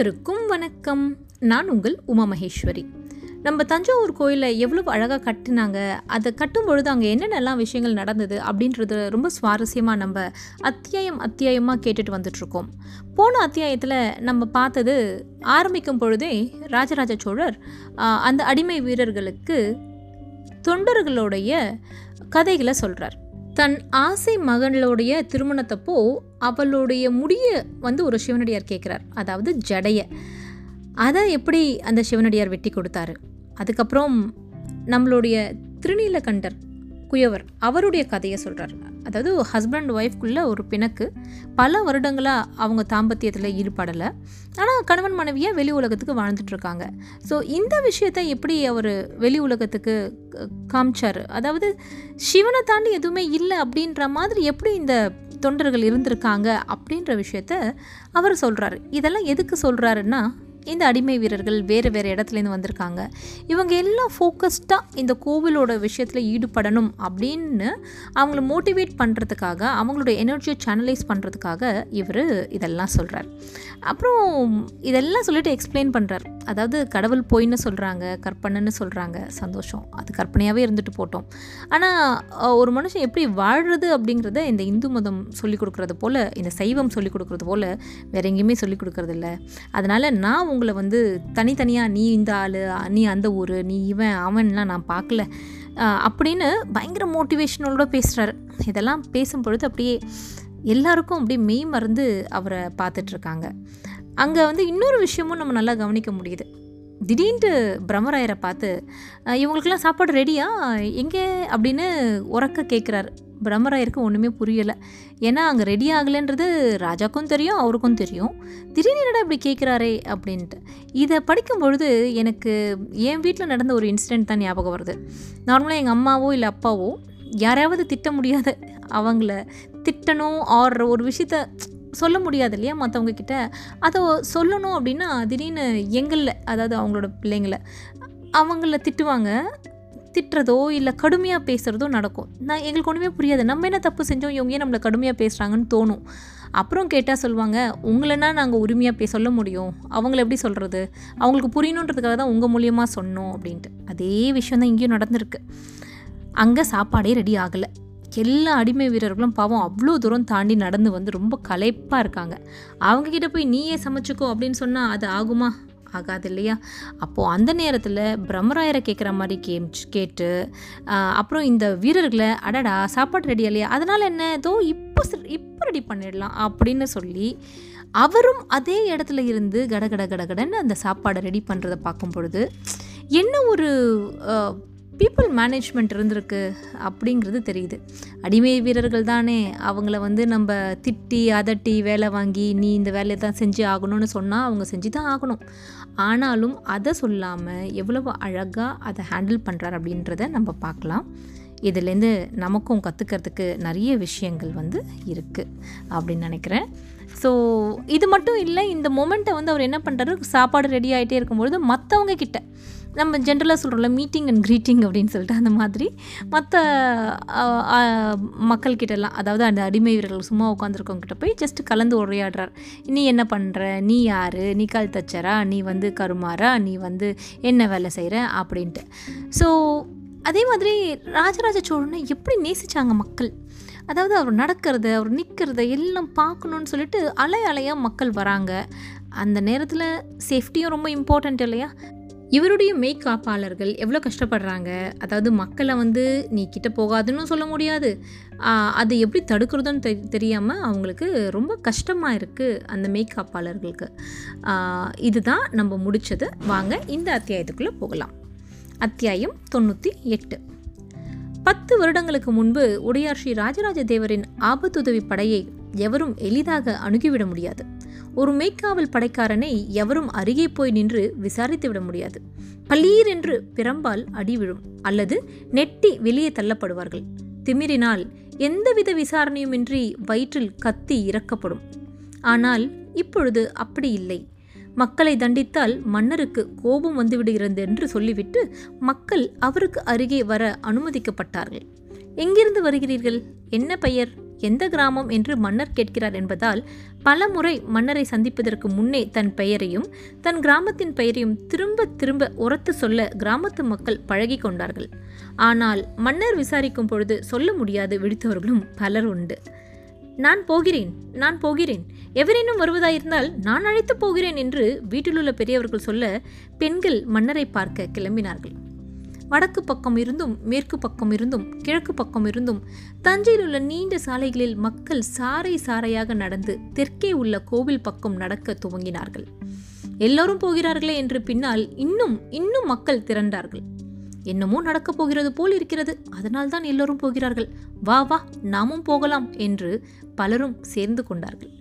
அனைவருக்கும் வணக்கம். நான் உங்கள் உமா மகேஸ்வரி. நம்ம தஞ்சாவூர் கோயிலை எவ்வளோ அழகாக கட்டினாங்க அதை கட்டும் பொழுது அங்கே என்னென்னலாம் விஷயங்கள் நடந்தது அப்படின்றது ரொம்ப சுவாரஸ்யமாக நம்ம அத்தியாயம் அத்தியாயமாக கேட்டுட்டு வந்துட்ருக்கோம். போன அத்தியாயத்தில் நம்ம பார்த்தது ஆரம்பிக்கும் பொழுதே ராஜராஜ சோழர் அந்த அடிமை வீரர்களுக்கு தொண்டர்களுடைய கதைகளை சொல்கிறார் தன் ஆசை மகளுடைய திருமணத்தப்போ அவளுடைய முடிய வந்து ஒரு சிவனடியார் கேட்குறார். அதாவது ஜடைய. அதை எப்படி அந்த சிவனடியார் வெட்டி கொடுத்தாரு? அதுக்கப்புறம் நம்மளுடைய திருநீலகண்டர் குயவர் அவருடைய கதையை சொல்கிறார் அதாவது ஹஸ்பண்ட் ஒய்ஃப்குள்ளே ஒரு பிணக்கு. பல வருடங்களாக அவங்க தாம்பத்தியத்தில் ஈடுபடலை. ஆனால் கணவன் மனைவியாக வெளி உலகத்துக்கு வாழ்ந்துட்டுருக்காங்க ஸோ இந்த விஷயத்தை எப்படி அவர் வெளி உலகத்துக்கு காமிச்சார் காமிச்சாரு? அதாவது சிவனை தாண்டி எதுவுமே இல்லை அப்படின்ற மாதிரி எப்படி இந்த தொண்டர்கள் இருந்திருக்காங்க அப்படின்ற விஷயத்த அவர் சொல்கிறாரு இதெல்லாம் எதுக்கு சொல்கிறாருன்னா இந்த அடிமை வீரர்கள் வேறு வேறு இடத்துலேருந்து வந்திருக்காங்க. இவங்க எல்லாம் ஃபோக்கஸ்டாக இந்த கோவிலோட விஷயத்தில் ஈடுபடணும் அப்படின்னு அவங்கள மோட்டிவேட் பண்ணுறதுக்காக அவங்களோட எனர்ஜியை சேனலைஸ் பண்ணுறதுக்காக இவர் இதெல்லாம் சொல்கிறார் அப்புறம் இதெல்லாம் சொல்லிட்டு எக்ஸ்பிளைன் பண்ணுறார் அதாவது கடவுள் பொய்ன்னு சொல்கிறாங்க கற்பனைன்னு சொல்கிறாங்க சந்தோஷம். அது கற்பனையாகவே இருந்துட்டு போட்டோம். ஆனால் ஒரு மனுஷன் எப்படி வாழ்கிறது அப்படிங்கிறத இந்த இந்து மதம் சொல்லிக் கொடுக்குறது போல் இந்த சைவம் சொல்லிக் கொடுக்குறது போல் வேற எங்கேயுமே சொல்லிக் கொடுக்கறது அதனால் நான் உங்களை வந்து தனித்தனியாக நீ இந்த ஆள் நீ அந்த ஊர் நீ இவன் அவன்லாம் நான் பார்க்கல. அப்படின்னு பயங்கர மோட்டிவேஷனோட பேசுகிறாரு இதெல்லாம் பேசும் பொழுது அப்படியே எல்லாருக்கும் அப்படியே மெய் மறந்து அவரை பார்த்துட்ருக்காங்க அங்கே வந்து இன்னொரு விஷயமும் நம்ம நல்லா கவனிக்க முடியுது. திடீர்னு பிரம்மராயரை பார்த்து இவங்களுக்கெல்லாம் சாப்பாடு ரெடியா எங்கே? அப்படின்னு உறக்க கேட்குறாரு. பிரம்மராயருக்கு ஒன்றுமே புரியலை. ஏன்னா அங்கே ரெடி ஆகலைன்றது ராஜாக்கும் தெரியும் அவருக்கும் தெரியும். திடீர்னு என்னடா இப்படி கேட்குறாரே? அப்படின்ட்டு. இதை படிக்கும் பொழுது எனக்கு என் வீட்டில் நடந்த ஒரு இன்சிடெண்ட் தான் ஞாபகம் வருது. நார்மலாக எங்கள் அம்மாவோ இல்லை அப்பாவோ யாரையாவது திட்ட முடியாத அவங்கள திட்டணும் ஆர் ஒரு விஷயத்த சொல்ல முடியாது இல்லையா மற்றவங்க கிட்ட? அதை சொல்லணும் அப்படின்னா திடீர்னு எங்களில் அதாவது அவங்களோட பிள்ளைங்கள அவங்கள திட்டுவாங்க. திட்டுறதோ இல்லை கடுமையாக பேசுகிறதோ நடக்கும். நான் எங்களுக்கு ஒன்றுமே புரியாது. நம்ம என்ன தப்பு செஞ்சோம்? இவங்க ஏன் நம்மளை கடுமையாக பேசுகிறாங்கன்னு தோணும். அப்புறம் கேட்டால் சொல்லுவாங்க உங்களைன்னா நாங்கள் உரிமையாக பே சொல்ல முடியும். அவங்கள எப்படி சொல்கிறது அவங்களுக்கு புரியணுன்றதுக்காக தான் உங்கள் மூலியமாக சொன்னோம் அப்படின்ட்டு. அதே விஷயம் தான் இங்கேயும் நடந்திருக்கு. அங்கே சாப்பாடே ரெடி ஆகலை. எல்லா அடிமை வீரர்களும் பாவம் அவ்வளோ தூரம் தாண்டி நடந்து வந்து ரொம்ப களைப்பாக இருக்காங்க. அவங்க கிட்ட போய் நீயே சமைச்சுக்கோ அப்படின்னு சொன்னால் அது ஆகுமா? ஆகாது இல்லையா? அப்போது அந்த நேரத்தில் பிரம்மராயரை கேட்குற மாதிரி கேம் கேட்டு அப்புறம் இந்த வீரர்களை அடடா சாப்பாடு ரெடி இல்லையா? அதனால் என்ன? ஏதோ இப்போ இப்போ ரெடி பண்ணிடலாம் அப்படின்னு சொல்லி அவரும் அதே இடத்துல இருந்து கடகட கடகடன்னு அந்த சாப்பாடை ரெடி பண்ணுறதை பார்க்கும் பொழுது என்ன ஒரு பீப்புள் மேனேஜ்மெண்ட் இருந்திருக்கு அப்படிங்கிறது தெரியுது. அடிமை வீரர்கள் தானே அவங்கள வந்து நம்ம திட்டி அதட்டி வேலை வாங்கி நீ இந்த வேலையை தான் செஞ்சு ஆகணும்னு சொன்னால் அவங்க செஞ்சு தான் ஆகணும். ஆனாலும் அதை சொல்லாமல் எவ்வளவு அழகாக அதை ஹேண்டில் பண்ணுறாரு அப்படின்றத நம்ம பார்க்கலாம். இதுலேருந்து நமக்கும் கற்றுக்கிறதுக்கு நிறைய விஷயங்கள் வந்து இருக்குது அப்படின்னு நினைக்கிறேன். ஸோ இது மட்டும் இல்லை இந்த மொமெண்ட்டை வந்து அவர் என்ன பண்ணுறாரு சாப்பாடு ரெடி ஆகிட்டே இருக்கும்பொழுது மற்றவங்க கிட்ட. நம்ம ஜென்ரலாக சொல்கிறோம்ல மீட்டிங் அண்ட் க்ரீட்டிங் அப்படின்னு சொல்லிட்டு அந்த மாதிரி. மற்ற மக்கள்கிட்டலாம் அதாவது அந்த அடிமை வீரர்கள் சும்மா உட்காந்துருக்கவங்கிட்ட போய் ஜஸ்ட் கலந்து உரையாடுறார். நீ என்ன பண்ணுற நீ யார்? நீ கால் தச்சரா நீ வந்து கருமாரா நீ வந்து என்ன வேலை செய்கிற அப்படின்ட்டு. ஸோ அதே மாதிரி ராஜராஜ சோழனை எப்படி நேசிச்சாங்க மக்கள்? அதாவது அவர் நடக்கிறத அவர் நிற்கிறத எல்லாம் பார்க்கணுன்னு சொல்லிட்டு அலை அலையாக மக்கள் வராங்க. அந்த நேரத்தில் சேஃப்டியும் ரொம்ப இம்பார்ட்டண்ட் இல்லையா? இவருடைய மெய்காப்பாளர்கள் எவ்வளோ கஷ்டப்படுறாங்க? அதாவது மக்களை வந்து நீ கிட்ட போகாதுன்னு சொல்ல முடியாது. அதை எப்படி தடுக்கிறதுன்னு தெ தெரியாமல் அவங்களுக்கு ரொம்ப கஷ்டமாக இருக்குது அந்த மெய்காப்பாளர்களுக்கு காப்பாளர்களுக்கு இதுதான் நம்ம முடிச்சது. வாங்க இந்த அத்தியாயத்துக்குள்ளே போகலாம். அத்தியாயம் தொண்ணூற்றி எட்டு. பத்து வருடங்களுக்கு முன்பு உடையார் ஸ்ரீ ராஜராஜ தேவரின் ஆபத்துதவி படையை எவரும் எளிதாக அணுகிவிட முடியாது. ஒரு மெய்க்காவல் படைக்காரனை எவரும் அருகே போய் நின்று விசாரித்து விட முடியாது. பளீர் என்று பிரம்பால் அடி விழும். அல்லது நெட்டி வெளியே தள்ளப்படுவார்கள். திமிரினால் எந்தவித விசாரணையுமின்றி வயிற்றில் கத்தி இறக்கப்படும். ஆனால் இப்பொழுது அப்படி இல்லை. மக்களை தண்டித்தால் மன்னருக்கு கோபம் வந்துவிடுகிறது என்று சொல்லிவிட்டு மக்கள் அவருக்கு அருகே வர அனுமதிக்கப்பட்டார்கள். எங்கிருந்து வருகிறீர்கள்? என்ன பெயர்? எந்த கிராமம் என்று மன்னர் கேட்கிறார் என்பதால் பல முறை மன்னரை சந்திப்பதற்கு முன்னே தன் பெயரையும் தன் கிராமத்தின் பெயரையும் திரும்ப திரும்ப உரத்து சொல்ல கிராமத்து மக்கள் பழகி கொண்டார்கள். ஆனால் மன்னர் விசாரிக்கும் பொழுது சொல்ல முடியாது விடுத்தவர்களும் பலர் உண்டு. நான் போகிறேன் நான் போகிறேன். எவரேனும் வருவதாயிருந்தால் நான் அழைத்து போகிறேன் என்று வீட்டிலுள்ள பெரியவர்கள் சொல்ல பெண்கள் மன்னரை பார்க்க கிளம்பினார்கள். வடக்கு பக்கம் இருந்தும் மேற்கு பக்கம் இருந்தும் கிழக்கு பக்கம் இருந்தும் தஞ்சையில் உள்ள நீண்ட சாலைகளில் மக்கள் சாறை சாறையாக நடந்து தெற்கே உள்ள கோவில் பக்கம் நடக்க துவங்கினார்கள். எல்லோரும் போகிறார்களே என்று பின்னால் இன்னும் இன்னும் மக்கள் திரண்டார்கள். என்னமோ நடக்கப் போகிறது போல் இருக்கிறது. அதனால் தான் எல்லோரும் போகிறார்கள். வா வா நாமும் போகலாம் என்று பலரும் சேர்ந்து கொண்டார்கள்.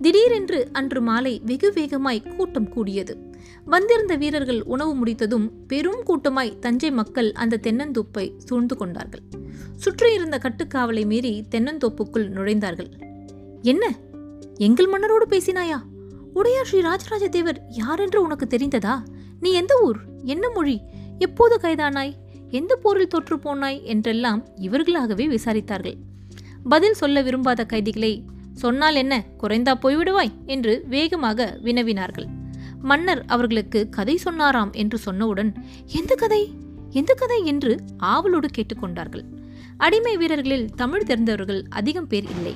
திடீரென்று அன்று மாலை வெகு வேகமாய் கூட்டம் கூடியது. வந்திருந்த வீரர்கள் உணவு முடித்ததும் பெரும் கூட்டமாய் தஞ்சை மக்கள் அந்த தென்னந்தோப்பை சூழ்ந்து கொண்டார்கள். சுற்றியிருந்த கட்டுக்காவலை மீறி தென்னந்தோப்புக்குள் நுழைந்தார்கள். என்ன? எங்கள் மன்னரோடு பேசினாயா? உடையார் ஸ்ரீ ராஜராஜ தேவர் யாரென்று உனக்கு தெரிந்ததா? நீ எந்த ஊர்? என்ன மொழி? எப்போது கைதானாய்? எந்த போரில் தொற்று போனாய்? என்றெல்லாம் இவர்களாகவே விசாரித்தார்கள். பதில் சொல்ல விரும்பாத கைதிகளை சொன்னால் என்ன? குறைந்தா போய்விடுவாய்? என்று வேகமாக வினவினார்கள். மன்னர் அவர்களுக்கு கதை சொன்னாராம் என்று சொன்னவுடன் எந்த கதை? எந்த கதை? என்று ஆவலோடு கேட்டுக்கொண்டார்கள் அடிமை வீரர்களில் தமிழ் தெரிந்தவர்கள் அதிகம் பேர் இல்லை.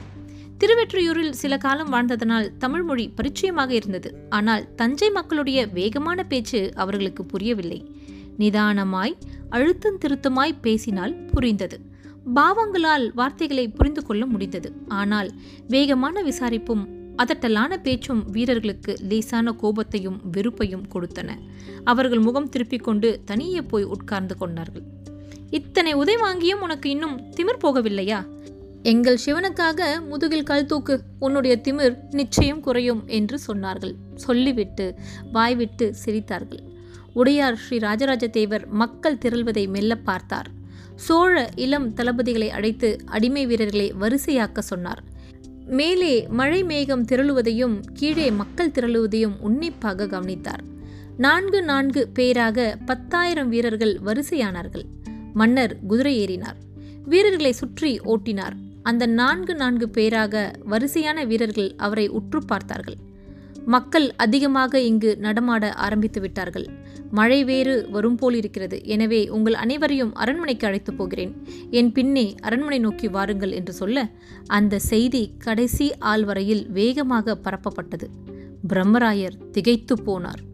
திருவெற்றியூரில் சில காலம் வாழ்ந்ததனால் தமிழ் மொழி பரிச்சயமாக இருந்தது. ஆனால் தஞ்சை மக்களுடைய வேகமான பேச்சு அவர்களுக்கு புரியவில்லை. நிதானமாய் அழுத்தம் திருத்தமாய் பேசினால் புரிந்தது. பாவங்களால் வார்த்தைகளை புரிந்து கொள்ள முடிந்தது. ஆனால் வேகமான விசாரிப்பும் அதட்டலான பேச்சும் வீரர்களுக்கு லேசான கோபத்தையும் வெறுப்பையும் கொடுத்தன. அவர்கள் முகம் திருப்பிக் கொண்டு தனியே போய் உட்கார்ந்து கொண்டார்கள். இத்தனை உதை வாங்கியும் உனக்கு இன்னும் திமிர் போகவில்லையா? எங்கள் சிவனுக்காக முதுகில் கல் தூக்கு உன்னுடைய திமிர் நிச்சயம் குறையும் என்று சொன்னார்கள். சொல்லிவிட்டு வாய்விட்டு சிரித்தார்கள். உடையார் ஸ்ரீ ராஜராஜ தேவர் மக்கள் திரள்வதை மெல்ல பார்த்தார். சோழ இளம் தளபதிகளை அழைத்து அடிமை வீரர்களை வரிசையாக்க சொன்னார். மேலே மழை மேகம் திரளுவதையும் கீழே மக்கள் திரளுவதையும் உன்னிப்பாக கவனித்தார். நான்கு நான்கு பேராக பத்தாயிரம் வீரர்கள் வரிசையானார்கள். மன்னர் குதிரை ஏறினார். வீரர்களை சுற்றி ஓட்டினார். அந்த நான்கு நான்கு பேராக வரிசையான வீரர்கள் அவரை உற்று பார்த்தார்கள். மக்கள் அதிகமாக இங்கு நடமாட ஆரம்பித்து விட்டார்கள். மழை வேறு வரும் போல் இருக்கிறது. எனவே உங்கள் அனைவரையும் அரண்மனைக்கு அழைத்து போகிறேன். என் பின்னே அரண்மனை நோக்கி வாருங்கள் என்று சொல்ல அந்த செய்தி கடைசி ஆள் வரையில் வேகமாக பரப்பப்பட்டது. பிரம்மராயர் திகைத்து போனார்.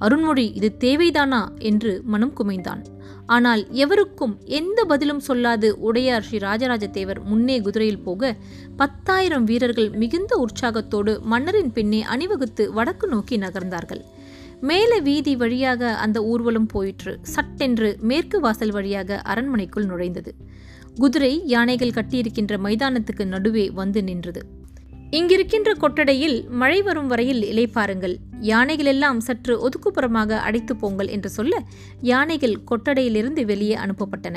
அருண்மொழி இது தேவைதானா? என்று மனம் குமைந்தான். ஆனால் எவருக்கும் எந்த பதிலும் சொல்லாது உடையார் ஸ்ரீ ராஜராஜ தேவர் முன்னே குதிரையில் போக பத்தாயிரம் வீரர்கள் மிகுந்த உற்சாகத்தோடு மன்னரின் பின்னே அணிவகுத்து வடக்கு நோக்கி நகர்ந்தார்கள். மேலே வீதி வழியாக அந்த ஊர்வலம் போயிற்று. சட்டென்று மேற்கு வாசல் வழியாக அரண்மனைக்குள் நுழைந்தது. குதிரை யானைகள் கட்டியிருக்கின்ற மைதானத்துக்கு நடுவே வந்து நின்றது. இங்கிருக்கின்ற கொட்டடையில் மழை வரும் வரையில் இலைப்பாருங்கள் யானைகள் எல்லாம் சற்று ஒதுக்குப்புறமாக அடைத்து போங்கள் என்று சொல்ல யானைகள் கொட்டடையிலிருந்து வெளியே அனுப்பப்பட்டன.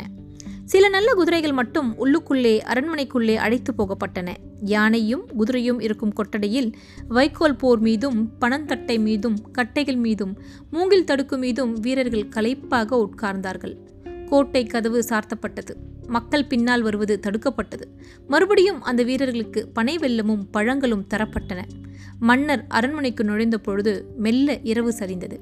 சில நல்ல குதிரைகள் மட்டும் உள்ளுக்குள்ளே அரண்மனைக்குள்ளே அழைத்து போகப்பட்டன. யானையும் குதிரையும் இருக்கும் கொட்டடையில் வைக்கோல் போர் மீதும் பணந்தட்டை மீதும் கட்டைகள் மீதும் மூங்கில் தடுக்கு மீதும் வீரர்கள் களைப்பாக உட்கார்ந்தார்கள். கோட்டை கதவு சார்த்தப்பட்டது. மக்கள் பின்னால் வருவது தடுக்கப்பட்டது. மறுபடியும் அந்த வீரர்களுக்கு பனை வெள்ளமும் பழங்களும் தரப்பட்டன. மன்னர் அரண்மனைக்கு நுழைந்த பொழுது மெல்ல இரவு சரிந்தது.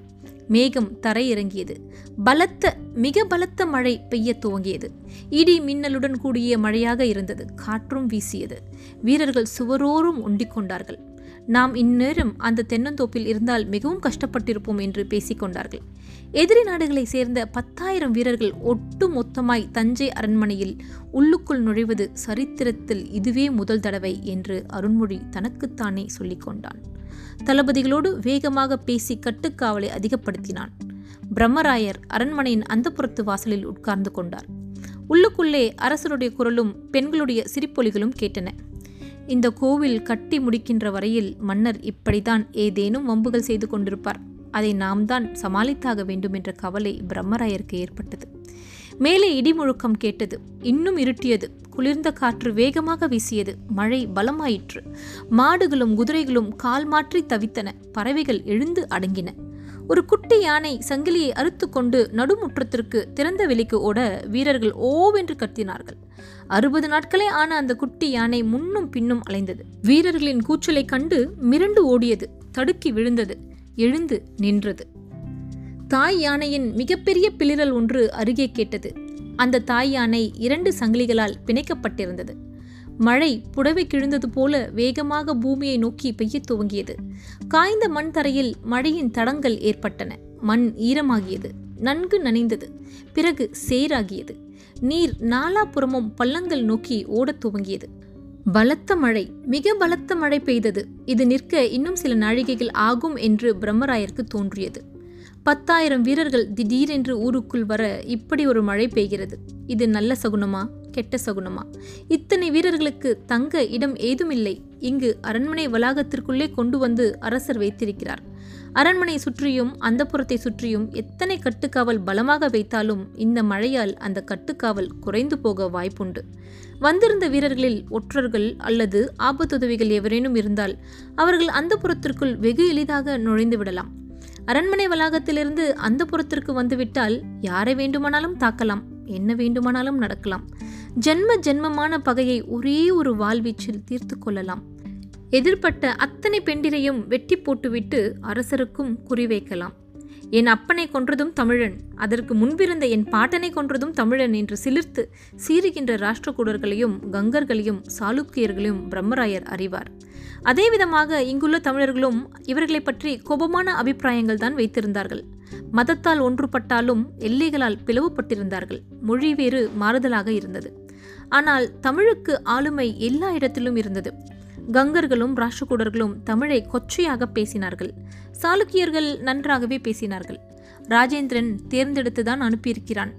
மேகம் தரையிறங்கியது. பலத்த மிக பலத்த மழை பெய்ய துவங்கியது. இடி மின்னலுடன் கூடிய மழையாக இருந்தது. காற்றும் வீசியது. வீரர்கள் சுவரோரும் ஒண்டிக் கொண்டார்கள் நாம் இந்நேரம் அந்த தென்னந்தோப்பில் இருந்தால் மிகவும் கஷ்டப்பட்டிருப்போம் என்று பேசிக்கொண்டார்கள். எதிரி நாடுகளை சேர்ந்த பத்தாயிரம் வீரர்கள் ஒட்டு மொத்தமாய் தஞ்சை அரண்மனையில் உள்ளுக்குள் நுழைவது சரித்திரத்தில் இதுவே முதல் தடவை என்று அருண்மொழி தனக்குத்தானே சொல்லிக் கொண்டான் தளபதிகளோடு வேகமாக பேசி கட்டுக்காவலை அதிகப்படுத்தினான். பிரம்மராயர் அரண்மனையின் அந்தப்புறத்து வாசலில் உட்கார்ந்து கொண்டார். உள்ளுக்குள்ளே அரசருடைய குரலும் பெண்களுடைய சிரிப்பொலிகளும் கேட்டன. இந்த கோவில் கட்டி முடிக்கின்ற வரையில் மன்னர் இப்படித்தான் ஏதேனும் வம்புகள் செய்து கொண்டிருப்பார். அதை நாம் தான் சமாளித்தாக வேண்டும் என்ற கவலை பிரம்மராயருக்கு ஏற்பட்டது. மேலே இடிமுழுக்கம் கேட்டது. இன்னும் இருட்டியது. குளிர்ந்த காற்று வேகமாக வீசியது. மழை பலமாயிற்று. மாடுகளும் குதிரைகளும் கால் மாற்றி தவித்தன. பறவைகள் எழுந்து அடங்கின. ஒரு குட்டி யானை சங்கிலியை அறுத்து கொண்டு நடுமுற்றத்திற்கு திறந்த வெளிக்கு ஓட வீரர்கள் ஓவென்று கத்தினார்கள். அறுபது நாட்களே ஆன அந்த குட்டி யானை முன்னும் பின்னும் அலைந்தது. வீரர்களின் கூச்சலை கண்டு மிரண்டு ஓடியது தடுக்கி விழுந்தது எழுந்து நின்றது. தாய் யானையின் மிகப்பெரிய பிளிரல் ஒன்று அருகே கேட்டது. அந்த தாய் யானை இரண்டு சங்கிலிகளால் பிணைக்கப்பட்டிருந்தது. மழை புடவை கிழிந்தது போல வேகமாக பூமியை நோக்கி பெய்யத் துவங்கியது. காய்ந்த மண் தரையில் மழையின் தடங்கள் ஏற்பட்டன. மண் ஈரமாகியது. நன்கு நனைந்தது. பிறகு சேராகியது. நீர் நாலாபுறமும் பள்ளங்கள் நோக்கி ஓடத் துவங்கியது. பலத்த மழை மிக பலத்த மழை பெய்தது. இது நிற்க இன்னும் சில நாழிகைகள் ஆகும் என்று பிரம்மராயருக்கு தோன்றியது. பத்தாயிரம் வீரர்கள் திடீரென்று ஊருக்குள் வர இப்படி ஒரு மழை பெய்கிறது. இது நல்ல சகுனமா? கெட்ட சகுனமா? இத்தனை வீரர்களுக்கு தங்க இடம் ஏதுமில்லை. இங்கு அரண்மனை வளாகத்திற்குள்ளே கொண்டு வந்து அரசர் வைத்திருக்கிறார். அரண்மனை சுற்றியும் அந்த புறத்தை சுற்றியும் எத்தனை கட்டுக்காவல் பலமாக வைத்தாலும் இந்த மழையால் அந்த கட்டுக்காவல் குறைந்து போக வாய்ப்புண்டு. வந்திருந்த வீரர்களில் ஒற்றர்கள் அல்லது ஆபத்துதவிகள் எவரேனும் இருந்தால் அவர்கள் அந்த புறத்திற்குள் வெகு எளிதாக நுழைந்து விடலாம். அரண்மனை வளாகத்திலிருந்து அந்த புறத்திற்கு வந்துவிட்டால் யாரை வேண்டுமானாலும் தாக்கலாம் என்ன வேண்டுமானாலும் நடக்கலாம். ஜென்ம ஜென்மமான பகையை ஒரே ஒரு வாழ்வீச்சில் தீர்த்து கொள்ளலாம். எதிர்பட்ட அத்தனை பெண்டிரையும் வெட்டி போட்டுவிட்டு அரசருக்கும் குறிவைக்கலாம் என் அப்பனை கொன்றதும் தமிழன் அதற்கு முன்பிருந்த என் பாட்டனை கொன்றதும் தமிழன் என்று சிலிர்த்து சீறுகின்ற ராஷ்டிரகூடர்களையும் கங்கர்களையும் சாளுக்கியர்களையும் பிரம்மராயர் அறிவார். அதே விதமாக இங்குள்ள தமிழர்களும் இவர்களை பற்றி கோபமான அபிப்பிராயங்கள் தான் வைத்திருந்தார்கள். மதத்தால் ஒன்றுபட்டாலும் எல்லைகளால் பிளவுபட்டிருந்தார்கள். மொழி வேறு மாறுதலாக இருந்தது. ஆனால் தமிழுக்கு ஆளுமை எல்லா இடத்திலும் இருந்தது. கங்கர்களும் ராஷ்டிரகூடர்களும் தமிழை கொச்சையாக பேசினார்கள். சாளுக்கியர்கள் நன்றாகவே பேசினார்கள். ராஜேந்திரன் தேர்ந்தெடுத்துதான் அனுப்பியிருக்கிறான்.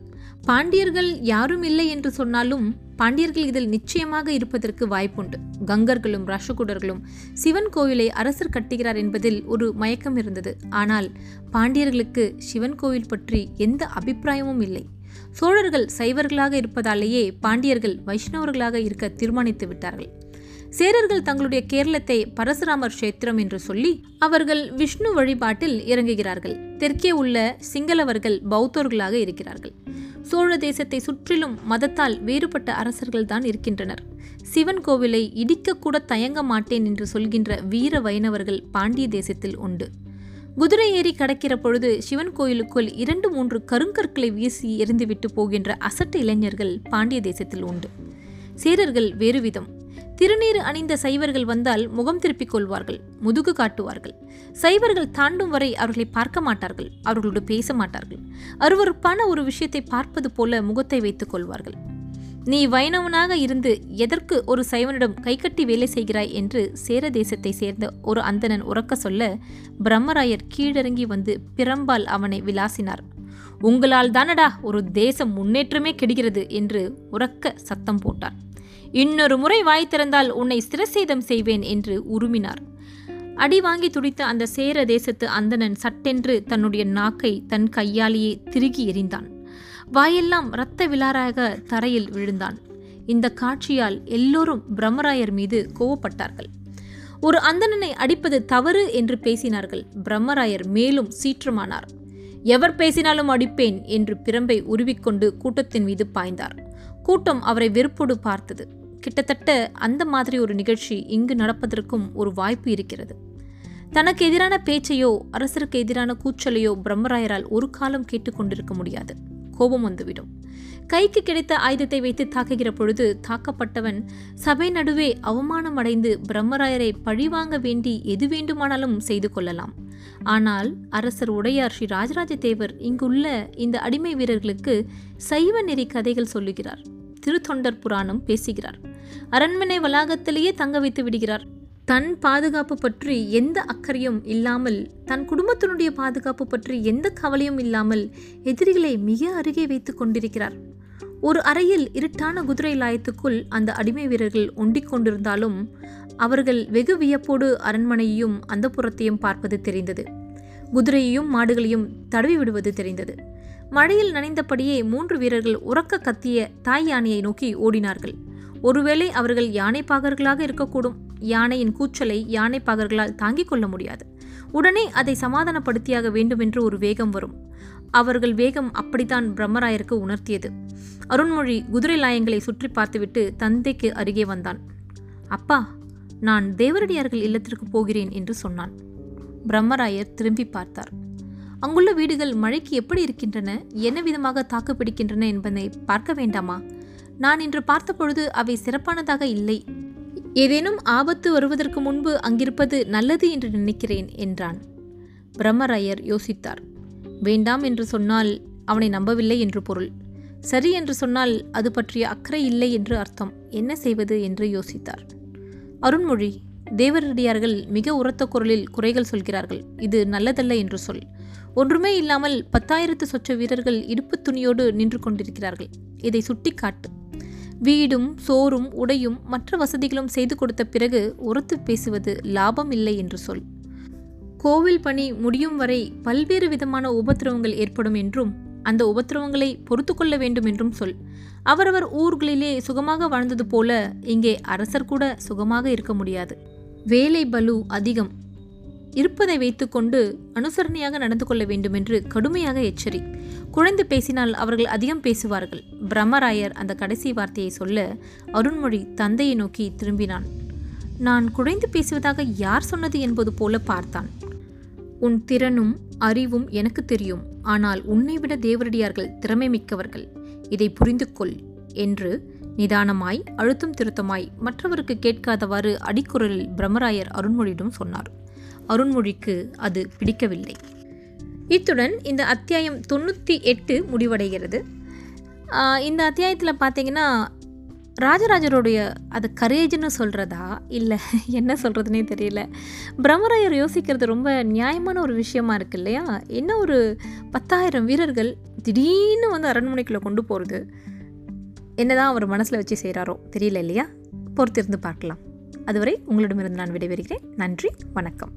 பாண்டியர்கள் யாரும் இல்லை என்று சொன்னாலும் பாண்டியர்கள் இதில் நிச்சயமாக இருப்பதற்கு வாய்ப்புண்டு. கங்கர்களும் ராஷகுடர்களும் சிவன் கோவிலை அரசர் கட்டுகிறார் என்பதில் ஒரு மயக்கம் இருந்தது. ஆனால் பாண்டியர்களுக்கு சிவன் கோவில் பற்றி எந்த அபிப்பிராயமும் இல்லை. சோழர்கள் சைவர்களாக இருப்பதாலேயே பாண்டியர்கள் வைஷ்ணவர்களாக இருக்க தீர்மானித்து விட்டார்கள். சேரர்கள் தங்களுடைய கேரளத்தை பரசுராமர் கஷேத்திரம் என்று சொல்லி அவர்கள் விஷ்ணு வழிபாட்டில் இறங்குகிறார்கள். தெற்கே உள்ள சிங்களவர்கள் பௌத்தர்களாக இருக்கிறார்கள். சோழ தேசத்தை சுற்றிலும் மதத்தால் வேறுபட்ட அரசர்கள் தான் இருக்கின்றனர். சிவன் கோவிலை இடிக்கக்கூட தயங்க மாட்டேன் என்று சொல்கின்ற வீர வைணவர்கள் பாண்டிய தேசத்தில் உண்டு. குதிரை ஏறி கடக்கிற பொழுது சிவன் கோயிலுக்குள் இரண்டு மூன்று கருங்கற்களை வீசி எரிந்துவிட்டு போகின்ற அசட்டு இளைஞர்கள் பாண்டிய தேசத்தில் உண்டு. சேரர்கள் வேறு விதம். திருநீறு அணிந்த சைவர்கள் வந்தால் முகம் திருப்பிக் கொள்வார்கள் முதுகு காட்டுவார்கள். சைவர்கள் தாண்டும் வரை அவர்களை பார்க்க மாட்டார்கள் அவர்களோடு பேச மாட்டார்கள். அருவறுப்பான ஒரு விஷயத்தை பார்ப்பது போல முகத்தை வைத்துக் கொள்வார்கள். நீ வைணவனாக இருந்து எதற்கு ஒரு சைவனிடம் கைகட்டி வேலை செய்கிறாய் என்று சேர தேசத்தை சேர்ந்த ஒரு அந்தணன் உறக்க சொல்ல பிரம்மராயர் கீழிறங்கி வந்து பிரம்பால் அவனை விளாசினார் உங்களால் தானடா ஒரு தேசம் முன்னேற்றமே கெடுகிறது என்று உறக்க சத்தம் போட்டார். இன்னொரு முறை வாய் திறந்தால் உன்னை சிரசேதம் செய்வேன் என்று உருமினார். அடி வாங்கி துடித்த அந்த சேர தேசத்து அந்தணன் சட்டென்று தன்னுடைய நாக்கை தன் கையாலேயே திருகி எறிந்தான். வாயெல்லாம் இரத்த விலாராக தரையில் விழுந்தான். இந்த காட்சியால் எல்லோரும் பிரம்மராயர் மீது கோவப்பட்டார்கள். ஒரு அந்தணனை அடிப்பது தவறு என்று பேசினார்கள். பிரம்மராயர் மேலும் சீற்றமானார். எவர் பேசினாலும் அடிப்பேன் என்று பிரம்பை உருவிக்கொண்டு கூட்டத்தின் மீது பாய்ந்தார். கூட்டம் அவரை வெறுப்போடு பார்த்தது. கிட்டத்தட்ட அந்த மாதிரி ஒரு நிகழ்ச்சி இங்கு நடப்பதற்கும் ஒரு வாய்ப்பு இருக்கிறது. தனக்கு எதிரான பேச்சையோ அரசருக்கு எதிரான கூச்சலையோ பிரம்மராயரால் ஒரு காலம் கேட்டுக்கொண்டிருக்க முடியாது. கோபம் வந்துவிடும். கைக்கு கிடைத்த ஆயுதத்தை வைத்து தாக்குகிற பொழுது தாக்கப்பட்டவன் சபை நடுவே அவமானம் அடைந்து பிரம்மராயரை பழிவாங்க வேண்டி எது வேண்டுமானாலும் செய்து கொள்ளலாம். ஆனால் அரசர் உடையார் ஸ்ரீ ராஜராஜ தேவர் இங்குள்ள இந்த அடிமை வீரர்களுக்கு சைவ நெறி கதைகள் சொல்லுகிறார். திருத்தொண்டர் புராணம் பேசுகிறார். அரண்மனை வளாகத்திலேயே தங்க வைத்து விடுகிறார். தன் பாதுகாப்பு பற்றி எந்த அக்கறையும் இல்லாமல் தன் குடும்பத்தினுடைய பாதுகாப்பு பற்றி எந்த கவலையும் இல்லாமல் எதிரிகளை மிக அருகே வைத்து கொண்டிருக்கிறார். ஒரு அறையில் இருட்டான குதிரை லாயத்துக்குள் அந்த அடிமை வீரர்கள் ஒண்டிக் கொண்டிருந்தாலும் அவர்கள் வெகு வியப்போடு அரண்மனையையும் அந்த புறத்தையும் பார்ப்பது தெரிந்தது. குதிரையையும் மாடுகளையும் தடவி விடுவது தெரிந்தது. மழையில் நனைந்தபடியே மூன்று வீரர்கள் உறக்க கத்திய தாய் யானையை நோக்கி ஓடினார்கள். ஒருவேளை அவர்கள் யானை பாகர்களாக இருக்கக்கூடும். யானையின் கூச்சலை யானை பாகர்களால் தாங்கிக் கொள்ள முடியாது. உடனே அதை சமாதானப்படுத்தியாக வேண்டுமென்று ஒரு வேகம் வரும். அவர்கள் வேகம் அப்படித்தான் பிரம்மராயருக்கு உணர்த்தியது. அருண்மொழி குதிரை லாயங்களை சுற்றி பார்த்துவிட்டு தந்தைக்கு அருகே வந்தான். அப்பா நான் தேவரடியார்கள் இல்லத்திற்கு போகிறேன் என்று சொன்னான். பிரம்மராயர் திரும்பி பார்த்தார். அங்குள்ள வீடுகள் மழைக்கு எப்படி இருக்கின்றன? என்ன விதமாக தாக்கு பிடிக்கின்றன என்பதை பார்க்க வேண்டாமா? நான் இன்று பார்த்தபொழுது அவை சிறப்பானதாக இல்லை. ஏதேனும் ஆபத்து வருவதற்கு முன்பு அங்கிருப்பது நல்லது என்று நினைக்கிறேன் என்றான். பிரம்மராயர் யோசித்தார். வேண்டாம் என்று சொன்னால் அவனை நம்பவில்லை என்று பொருள். சரி என்று சொன்னால் அது பற்றிய அக்கறை இல்லை என்று அர்த்தம். என்ன செய்வது என்று யோசித்தார். அருண்மொழி தேவரடியார்கள் மிக உரத்த குரலில் குறைகள் சொல்கிறார்கள். இது நல்லதல்ல என்று சொல். ஒன்றுமே இல்லாமல் பத்தாயிரத்து சொச்ச வீரர்கள் இடுப்பு துணியோடு நின்று கொண்டிருக்கிறார்கள். இதை சுட்டிக்காட்டு. வீடும் சோறும் உடையும் மற்ற வசதிகளும் செய்து கொடுத்த பிறகு உரத்து பேசுவது லாபம் இல்லை என்று சொல். கோவில் பணி முடியும் வரை பல்வேறு விதமான உபத்திரவங்கள் ஏற்படும் என்றும் அந்த உபத்திரவங்களை பொறுத்து கொள்ள வேண்டும் என்றும் சொல். அவரவர் ஊர்களிலே சுகமாக வாழ்ந்தது போல இங்கே அரசர் கூட சுகமாக இருக்க முடியாது. வேலை பலு அதிகம். இருப்பதை வைத்துக்கொண்டு அனுசரணையாக நடந்து கொள்ள வேண்டும் என்று கடுமையாக எச்சரி. குழந்து பேசினால் அவர்கள் அதிகம் பேசுவார்கள். பிரம்மராயர் அந்த கடைசி வார்த்தையை சொல்ல அருண்மொழி தந்தையை நோக்கி திரும்பினான். நான் குழைந்து பேசுவதாக யார் சொன்னது என்பது போல பார்த்தான். உன் திறனும் அறிவும் எனக்கு தெரியும். ஆனால் உன்னை விட தேவரடியார்கள் திறமை மிக்கவர்கள். இதை புரிந்து கொள் என்று நிதானமாய் அழுத்தம் திருத்தமாய் மற்றவருக்கு கேட்காதவாறு அடிக்குரலில் பிரம்மராயர் அருண்மொழியிடம் சொன்னார். அருண்மொழிக்கு அது பிடிக்கவில்லை. இத்துடன் இந்த அத்தியாயம் தொண்ணூற்றி எட்டு முடிவடைகிறது. இந்த அத்தியாயத்தில் பார்த்தீங்கன்னா ராஜராஜருடைய அது கரேஜ்னு சொல்கிறதா இல்லை என்ன சொல்கிறதுனே தெரியல. பிரம்மராயர் யோசிக்கிறது ரொம்ப நியாயமான ஒரு விஷயமா இருக்கு இல்லையா? என்ன ஒரு பத்தாயிரம் வீரர்கள் திடீர்னு வந்து அரண்மனைக்குள்ளே கொண்டு போகிறது என்னதான் அவர் மனசில் வச்சு செய்கிறாரோ தெரியல இல்லையா? பொறுத்திருந்து பார்க்கலாம். அதுவரை உங்களிடமிருந்து நான் விடைபெறுகிறேன். நன்றி வணக்கம்.